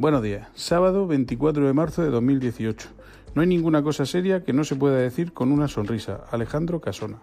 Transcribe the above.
Buenos días, sábado 24 de marzo de 2018. No hay ninguna cosa seria que no se pueda decir con una sonrisa. Alejandro Casona.